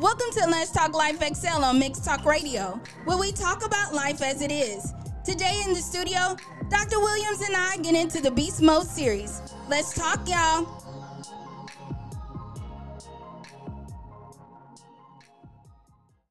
Welcome to Let's Talk Life XL on Mixed Talk Radio, where we talk about life as it is. Today in the studio, Dr. Williams and I get into the Beast Mode series. Let's talk, y'all.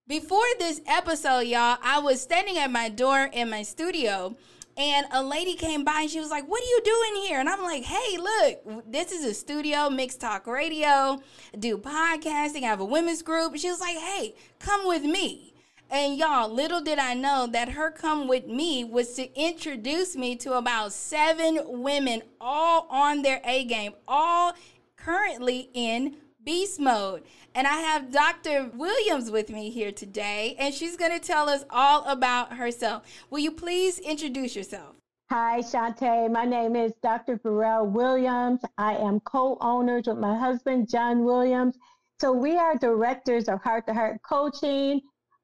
Before this episode, y'all, I was standing at my door in my studio and a lady came by and she was like, What are you doing here? And I'm like, Hey, look, this is a studio, Mixed Talk Radio, do podcasting, I have a women's group. She was like, Hey, come with me. And y'all, little did I know that her come with me was to introduce me to about seven women, all on their A game, all currently in beast mode. And I have Dr. Williams with me here today, and she's going to tell us all about herself. Will you please introduce yourself? Hi, Shantae. My name is Dr. Varil Williams. I am co-owners with my husband, John Williams. So we are directors of Heart to Heart Coaching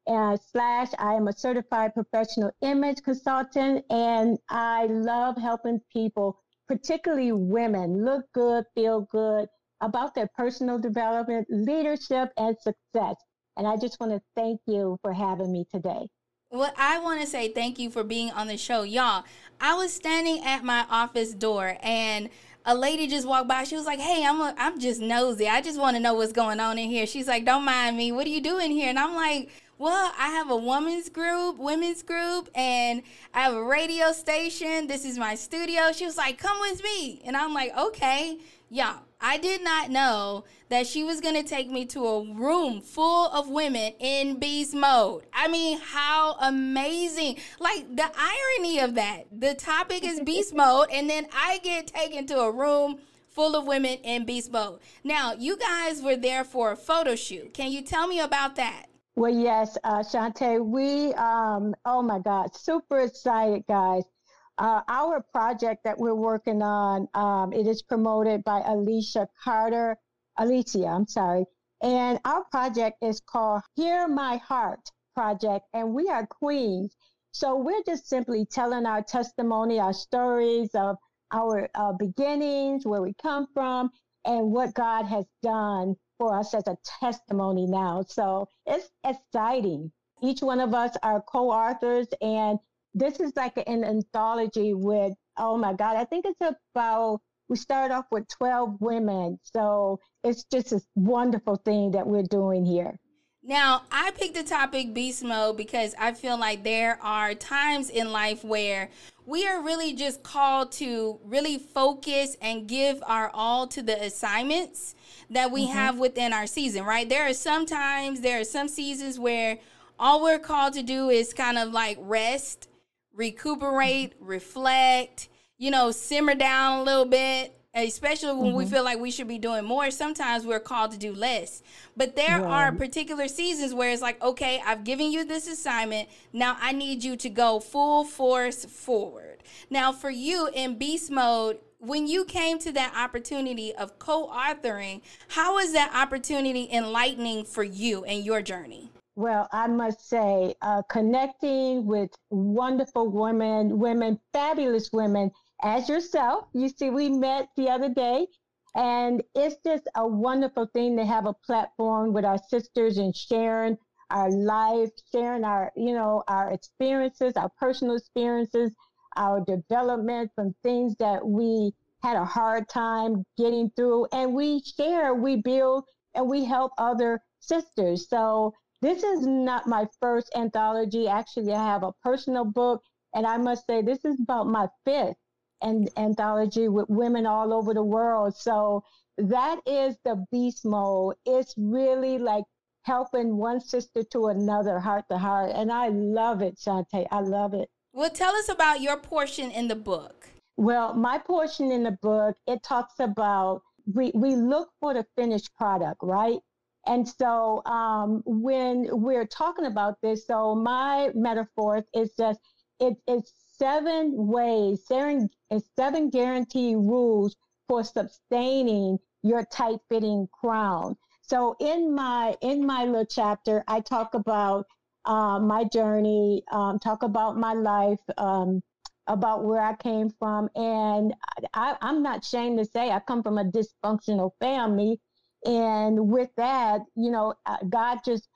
and slash I am a certified professional image consultant and I love helping people, particularly women, look good, feel good, about their personal development, leadership, and success. And I just want to thank you for having me today. Well, I want to say thank you for being on the show. Y'all, I was standing at my office door and a lady just walked by. She was like, "Hey, I'm a, I'm just nosy. I just want to know what's going on in here." She's like, "Don't mind me. What are you doing here?" And I'm like, "Well, I have a women's group, women's group, and I have a radio station. This is my studio." She was like, "Come with me." And I'm like, "Okay." Y'all, I did not know that she was going to take me to a room full of women in beast mode. I mean, how amazing. Like the irony of that. The topic is beast mode, and then I get taken to a room full of women in beast mode. Now, you guys were there for a photo shoot. Can you tell me about that? Well, yes, uh, Shantae, we, um, oh my God, super excited, guys. Uh, our project that we're working on, um, it is promoted by Alicia Carter, Alicia, I'm sorry. And our project is called Hear My Heart Project, and we are queens. So we're just simply telling our testimony, our stories of our uh, beginnings, where we come from, and what God has done for us as a testimony now. So it's exciting. Each one of us are co authors, and this is like an anthology with, oh my God, I think it's about, we start off with 12 women. So it's just a wonderful thing that we're doing here. Now, I picked the topic beast mode because I feel like there are times in life where we are really just called to really focus and give our all to the assignments that we mm-hmm. have within our season, right? There are some times, there are some seasons where all we're called to do is kind of like rest recuperate, reflect, you know, simmer down a little bit, especially when mm-hmm. we feel like we should be doing more. Sometimes we're called to do less. But there yeah. are particular seasons where it's like, okay, I've given you this assignment. Now I need you to go full force forward. Now, for you in beast mode, when you came to that opportunity of co authoring, how was that opportunity enlightening for you and your journey? Well, I must say, uh, connecting with wonderful women, women, fabulous women as yourself. You see, we met the other day, and it's just a wonderful thing to have a platform with our sisters and sharing our life, sharing our, you know, our experiences, our personal experiences, our development from things that we had a hard time getting through. And we share, we build, and we help other sisters. So this is not my first anthology. Actually, I have a personal book, and I must say, this is about my fifth an- anthology with women all over the world. So that is the beast mode. It's really like helping one sister to another, heart to heart. And I love it, Shantae. I love it. Well, tell us about your portion in the book. Well, my portion in the book, it talks about we, we look for the finished product, right? And so um, when we're talking about this, so my metaphor is just it, it's seven ways, seven, seven guarantee rules for sustaining your tight fitting crown. So in my in my little chapter, I talk about uh, my journey, um, talk about my life, um, about where I came from, and I, I'm not ashamed to say I come from a dysfunctional family And with that, you know, uh, God just,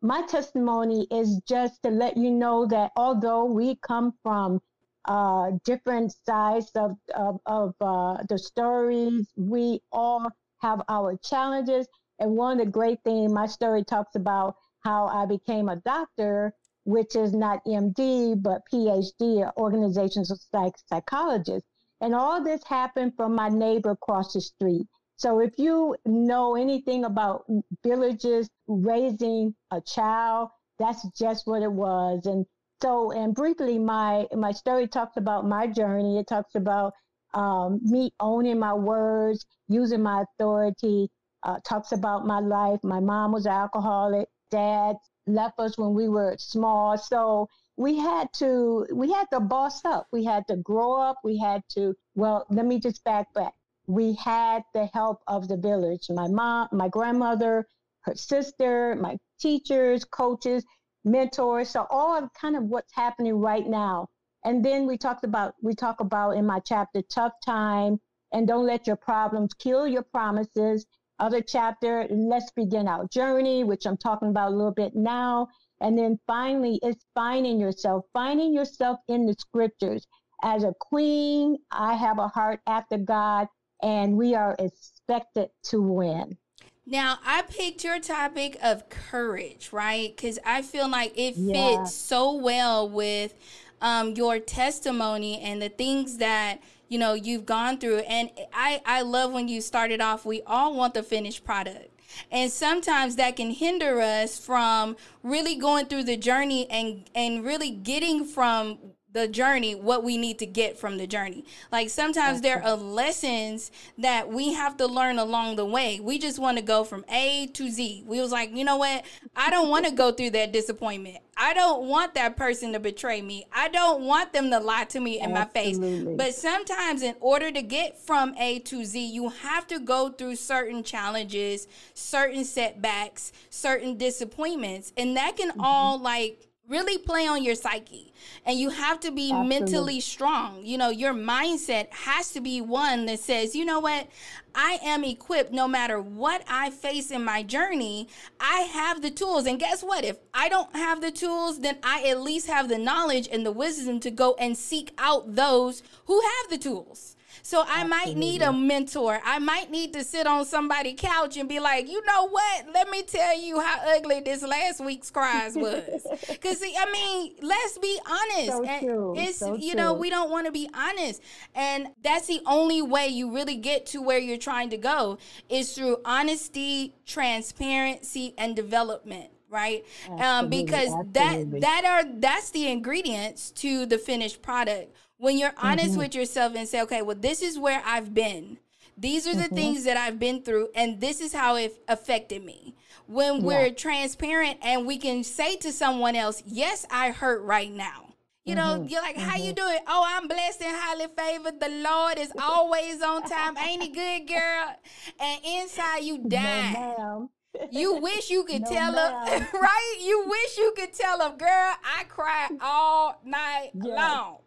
my testimony is just to let you know that although we come from uh, different sides of, of, of uh, the stories, we all have our challenges. And one of the great things, my story talks about how I became a doctor, which is not MD, but PhD, organizational psych- psychologist. And all this happened from my neighbor across the street. So if you know anything about villages raising a child, that's just what it was. And so, and briefly, my my story talks about my journey. It talks about um, me owning my words, using my authority. Uh, talks about my life. My mom was alcoholic. Dad left us when we were small, so we had to we had to boss up. We had to grow up. We had to. Well, let me just back back we had the help of the village my mom, my grandmother, her sister, my teachers, coaches, mentors. So, all of kind of what's happening right now. And then we talked about, we talk about in my chapter, tough time and don't let your problems kill your promises. Other chapter, let's begin our journey, which I'm talking about a little bit now. And then finally, it's finding yourself, finding yourself in the scriptures. As a queen, I have a heart after God and we are expected to win. Now, I picked your topic of courage, right? Because I feel like it yeah. fits so well with um, your testimony and the things that you know you've gone through. And I I love when you started off. We all want the finished product. And sometimes that can hinder us from really going through the journey and and really getting from the journey what we need to get from the journey. Like sometimes there are lessons that we have to learn along the way. We just want to go from a to z. We was like you know what? I don't want to go through that disappointment. I don't want that person to betray me. I don't want them to lie to me in Absolutely. my face. But sometimes in order to get from a to z you have to go through certain challenges certain setbacks certain disappointments and that can mm-hmm. all like really play on your psyche. And you have to be Absolutely. mentally strong. You know your mindset has to be one that says you know what? I am equipped no matter what i face in my journey. I have the tools. And guess what? If i don't have the tools then i at least have the knowledge and the wisdom to go and seek out those who have the tools so I Absolutely. might need a mentor. I might need to sit on somebody's couch and be like, you know what? Let me tell you how ugly this last week's cries was. Because I mean, let's be honest. So and true. It's so you true. know we don't want to be honest, and that's the only way you really get to where you're trying to go is through honesty, transparency, and development right um, because Absolutely. that that are that's the ingredients to the finished product when you're honest mm-hmm. with yourself and say, okay, well, this is where I've been. These are the mm-hmm. things that I've been through, and this is how it affected me. When yeah. we're transparent and we can say to someone else, yes, I hurt right now. You know, mm-hmm. you're like, how you mm-hmm. doing? Oh, I'm blessed and highly favored. The Lord is always on time. Ain't he good, girl? And inside you die. No, you wish you could no, tell them, right? You wish you could tell them, girl, I cry all night yeah. long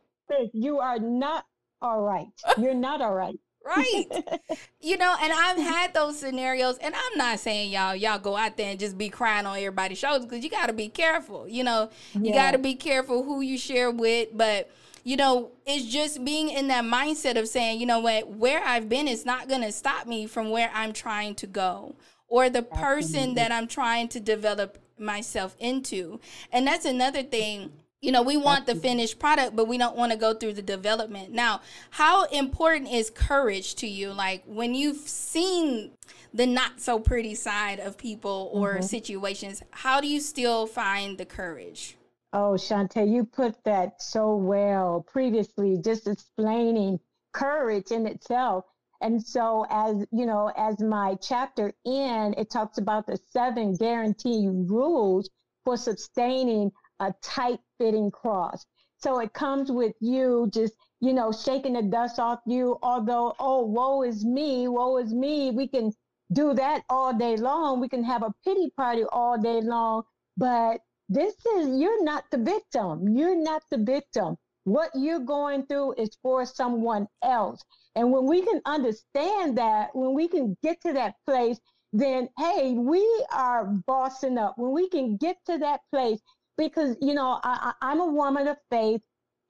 you are not all right. You're not all right. right. you know, and I've had those scenarios, and I'm not saying y'all y'all go out there and just be crying on everybody's shoulders because you got to be careful. You know, you got to be careful who you share with, but you know, it's just being in that mindset of saying, you know what, where I've been is not going to stop me from where I'm trying to go or the person Absolutely. that I'm trying to develop myself into. And that's another thing you know, we want the finished product, but we don't want to go through the development. Now, how important is courage to you? Like when you've seen the not so pretty side of people or mm-hmm. situations, how do you still find the courage? Oh, Shantae, you put that so well previously, just explaining courage in itself. And so, as you know, as my chapter end, it talks about the seven guarantee rules for sustaining a tight fitting cross. So it comes with you just, you know, shaking the dust off you. Although, oh, woe is me, woe is me. We can do that all day long. We can have a pity party all day long. But this is, you're not the victim. You're not the victim. What you're going through is for someone else. And when we can understand that, when we can get to that place then hey, we are bossing up. When we can get to that place, because you know, I, I'm a woman of faith,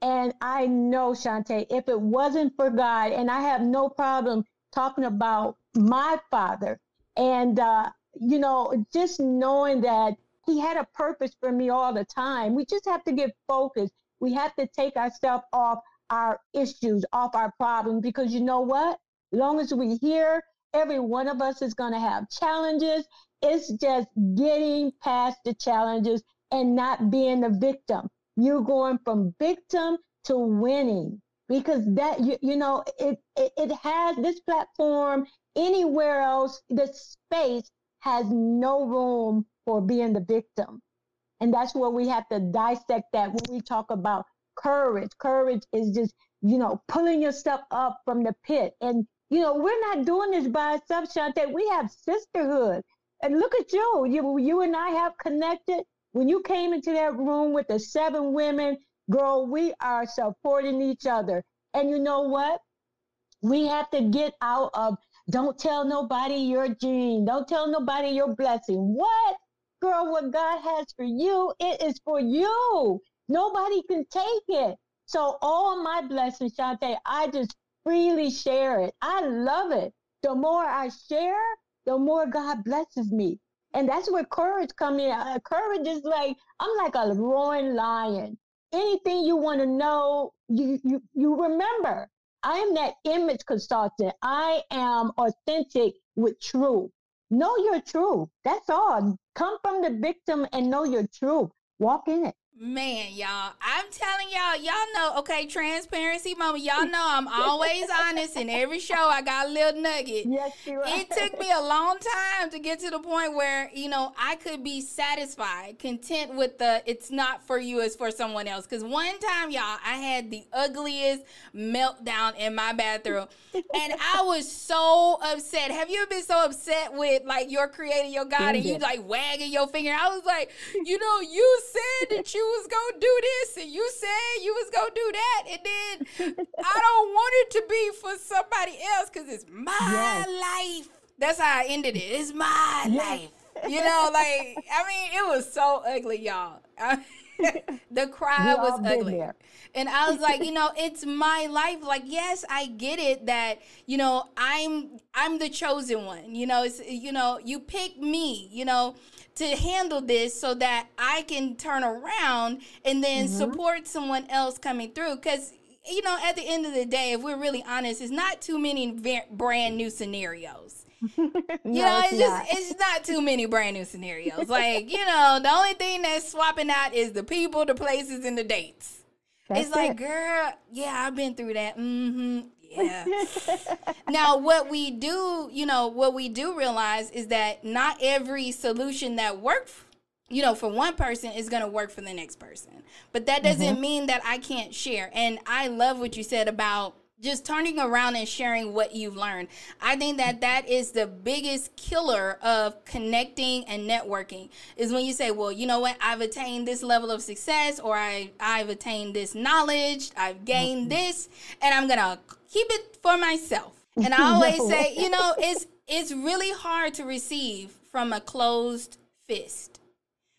and I know, Shante, if it wasn't for God, and I have no problem talking about my father, and uh, you know, just knowing that He had a purpose for me all the time. We just have to get focused. We have to take ourselves off our issues, off our problems, because you know what? Long as we hear, every one of us is going to have challenges. It's just getting past the challenges and not being the victim. You're going from victim to winning because that you, you know it, it it has this platform anywhere else the space has no room for being the victim. And that's where we have to dissect that when we talk about courage. Courage is just you know pulling yourself up from the pit. And you know we're not doing this by ourselves Shante. we have sisterhood. And look at you. You you and i have connected when you came into that room with the seven women, girl, we are supporting each other. And you know what? We have to get out of don't tell nobody your gene. Don't tell nobody your blessing. What? Girl, what God has for you, it is for you. Nobody can take it. So all my blessings, Shante, I just freely share it. I love it. The more I share, the more God blesses me. And that's where courage come in. Uh, courage is like, I'm like a roaring lion. Anything you want to know, you, you, you remember. I am that image consultant. I am authentic with truth. Know your truth. That's all. Come from the victim and know your truth. Walk in it. Man, y'all, I'm telling y'all, y'all know, okay, transparency moment. Y'all know I'm always honest in every show. I got a little nugget. Yes, you are. It took me a long time to get to the point where, you know, I could be satisfied, content with the it's not for you, it's for someone else. Because one time, y'all, I had the ugliest meltdown in my bathroom. and I was so upset. Have you ever been so upset with like your creator, your God, and you like wagging your finger? I was like, you know, you said that you was gonna do this and you said you was gonna do that and then I don't want it to be for somebody else because it's my yes. life. That's how I ended it. It's my yes. life. You know, like I mean, it was so ugly, y'all. the cry was ugly. And I was like, you know, it's my life. Like, yes, I get it that, you know, I'm I'm the chosen one. You know, it's you know, you pick me, you know, to handle this so that I can turn around and then mm-hmm. support someone else coming through. Because, you know, at the end of the day, if we're really honest, it's not too many brand new scenarios. no, you know, it's, it's just it's not too many brand new scenarios. like, you know, the only thing that's swapping out is the people, the places, and the dates. That's it's like, girl, yeah, I've been through that. Mm-hmm. Yeah. now, what we do, you know, what we do realize is that not every solution that works, you know, for one person is going to work for the next person. But that doesn't mm-hmm. mean that I can't share. And I love what you said about just turning around and sharing what you've learned. I think that that is the biggest killer of connecting and networking is when you say, well, you know what, I've attained this level of success or I, I've attained this knowledge, I've gained mm-hmm. this, and I'm going to keep it for myself. And I always no. say, you know, it's, it's really hard to receive from a closed fist.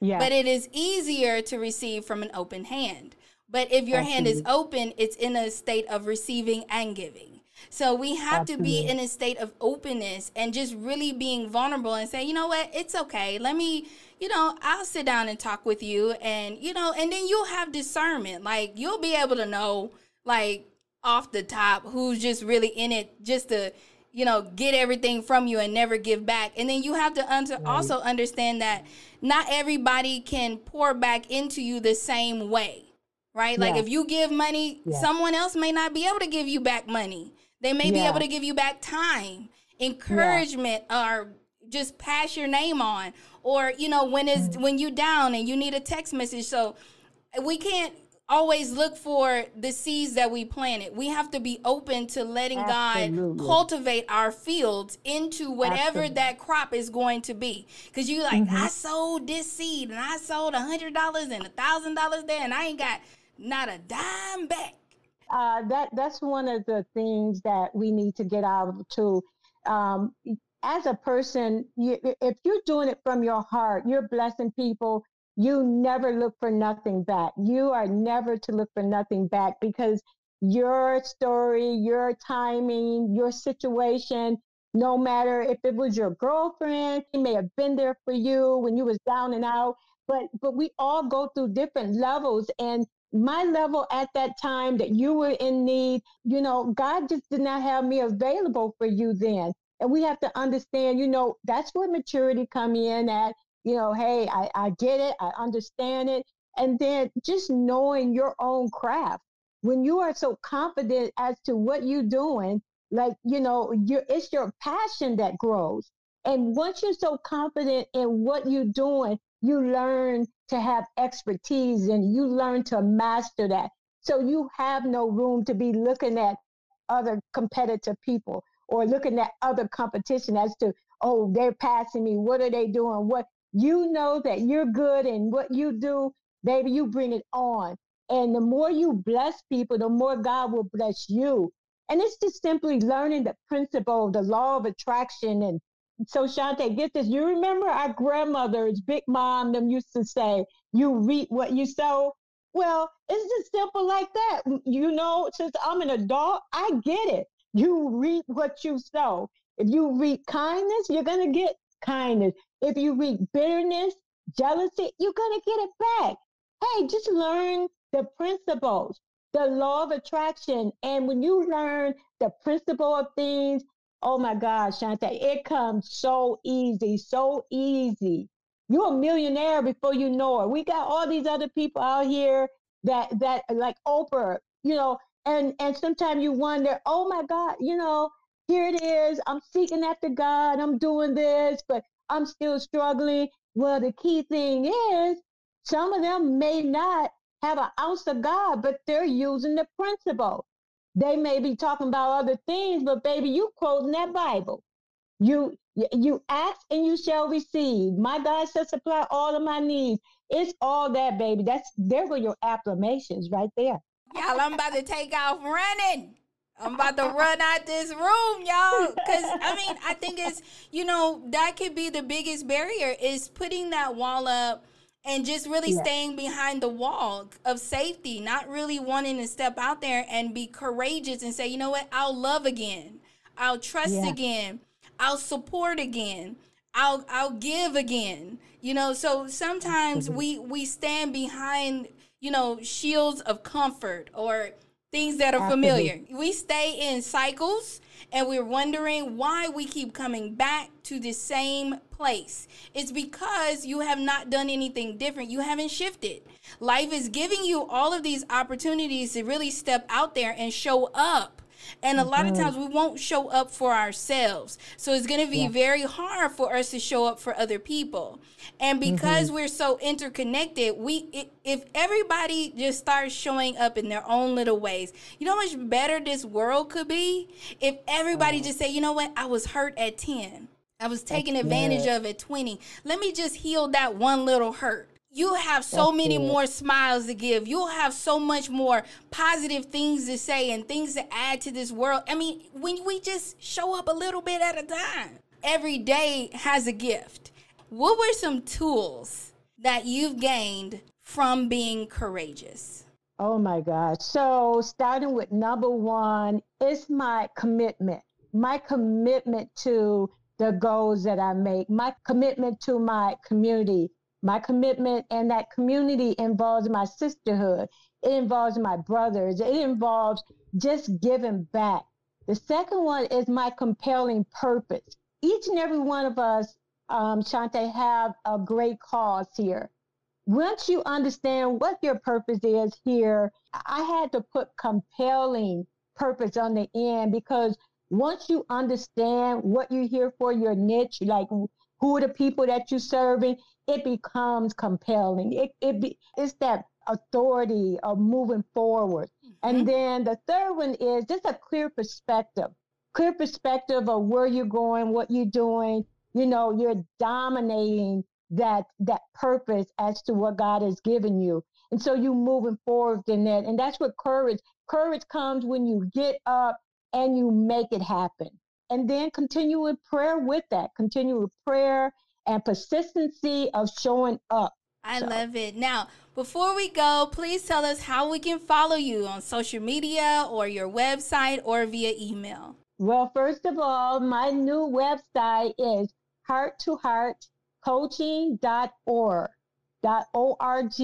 Yeah. But it is easier to receive from an open hand. But if your Absolutely. hand is open, it's in a state of receiving and giving. So we have Absolutely. to be in a state of openness and just really being vulnerable and say, you know what, it's okay. Let me, you know, I'll sit down and talk with you and, you know, and then you'll have discernment. Like you'll be able to know, like, off the top who's just really in it just to, you know, get everything from you and never give back. And then you have to un- right. also understand that not everybody can pour back into you the same way right? Like if you give money, someone else may not be able to give you back money. They may be able to give you back time, encouragement, or just pass your name on. Or, you know, when is mm-hmm. when you down and you need a text message. So we can't always look for the seeds that we planted. We have to be open to letting Absolutely. God cultivate our fields into whatever Absolutely. that crop is going to be. Because you like, mm-hmm. I sold this seed and I sold a hundred dollars and a thousand dollars there, and I ain't got not a dime back. Uh, that that's one of the things that we need to get out of too. Um, as a person, you, if you're doing it from your heart, you're blessing people, you never look for nothing back. You are never to look for nothing back because your story, your timing, your situation, no matter if it was your girlfriend, he may have been there for you when you was down and out, but but we all go through different levels and my level at that time that you were in need, you know, God just did not have me available for you then. And we have to understand, you know, that's where maturity come in at, you know, hey, I, I get it, I understand it. And then just knowing your own craft. When you are so confident as to what you're doing, like, you know, you it's your passion that grows. And once you're so confident in what you're doing, you learn to have expertise and you learn to master that. So you have no room to be looking at other competitive people or looking at other competition as to, oh, they're passing me. What are they doing? What you know that you're good and what you do, baby, you bring it on. And the more you bless people, the more God will bless you. And it's just simply learning the principle, the law of attraction and so Shante, get this. You remember our grandmothers, Big Mom, them used to say, "You reap what you sow." Well, it's just simple like that. You know, since I'm an adult, I get it. You reap what you sow. If you reap kindness, you're gonna get kindness. If you reap bitterness, jealousy, you're gonna get it back. Hey, just learn the principles, the law of attraction, and when you learn the principle of things, Oh my God, Shante, it comes so easy, so easy. You're a millionaire before you know it. We got all these other people out here that that like Oprah, you know, and and sometimes you wonder, oh my God, you know, here it is. I'm seeking after God. I'm doing this, but I'm still struggling. Well, the key thing is some of them may not have an ounce of God, but they're using the principle. They may be talking about other things, but baby, you quoting that Bible. You you ask and you shall receive. My God shall supply all of my needs. It's all that, baby. That's there go your affirmations right there. Y'all, I'm about to take off running. I'm about to run out this room, y'all. Cause I mean, I think it's you know that could be the biggest barrier is putting that wall up and just really yeah. staying behind the wall of safety, not really wanting to step out there and be courageous and say, you know what, I'll love again, I'll trust yeah. again, I'll support again. I'll I'll give again. You know, so sometimes we we stand behind, you know, shields of comfort or things that are familiar. We stay in cycles and we're wondering why we keep coming back to the same place. It's because you have not done anything different. You haven't shifted. Life is giving you all of these opportunities to really step out there and show up. And a lot of mm-hmm. times we won't show up for ourselves. So it's going to be yeah. very hard for us to show up for other people. And because mm-hmm. we're so interconnected, we if everybody just starts showing up in their own little ways, you know how much better this world could be if everybody mm-hmm. just say, "You know what? I was hurt at 10. I was taken advantage good. of at 20. Let me just heal that one little hurt." you have so That's many more smiles to give. You'll have so much more positive things to say and things to add to this world. I mean, when we just show up a little bit at a time, every day has a gift. What were some tools that you've gained from being courageous? Oh my gosh. So, starting with number one, is my commitment. My commitment to the goals that I make, my commitment to my community, my commitment and that community involves my sisterhood. It involves my brothers. It involves just giving back. The second one is my compelling purpose. Each and every one of us, um, Shante, have a great cause here. Once you understand what your purpose is here, I had to put compelling purpose on the end because once you understand what you're here for, your niche, like who are the people that you're serving, it becomes compelling. It, it be, it's that authority of moving forward. Mm-hmm. And then the third one is just a clear perspective, clear perspective of where you're going, what you're doing. You know, you're dominating that that purpose as to what God has given you. And so you're moving forward in that. And that's what courage, courage comes when you get up and you make it happen. and then continue with prayer with that. Continue with prayer and persistency of showing up. I so. love it. Now, before we go, please tell us how we can follow you on social media or your website or via email. Well, first of all, my new website is heart to heart coaching.org. .org.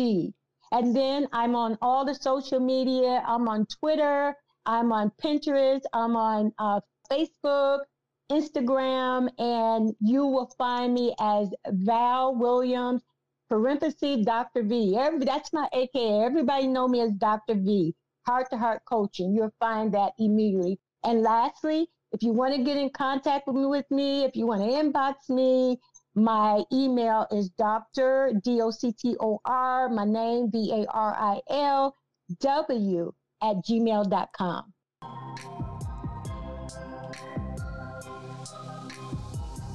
And then I'm on all the social media. I'm on Twitter. I'm on Pinterest. I'm on uh, Facebook, Instagram, and you will find me as Val Williams, parenthesis Dr. V. Every, that's my AKA. Everybody know me as Dr. V, Heart to Heart Coaching. You'll find that immediately. And lastly, if you want to get in contact with me, with me, if you want to inbox me, my email is Dr. D O C T O R, my name, V A R I L W, at gmail.com.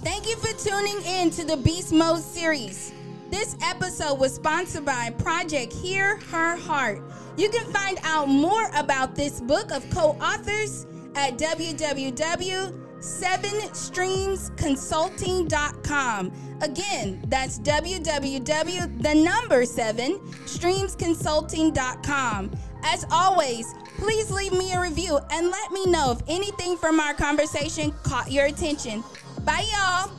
Thank you for tuning in to the Beast Mode series. This episode was sponsored by Project Hear Her Heart. You can find out more about this book of co authors at www.sevenstreamsconsulting.com. Again, that's www, the number seven, streamsconsulting.com. As always, please leave me a review and let me know if anything from our conversation caught your attention. Bye, y'all.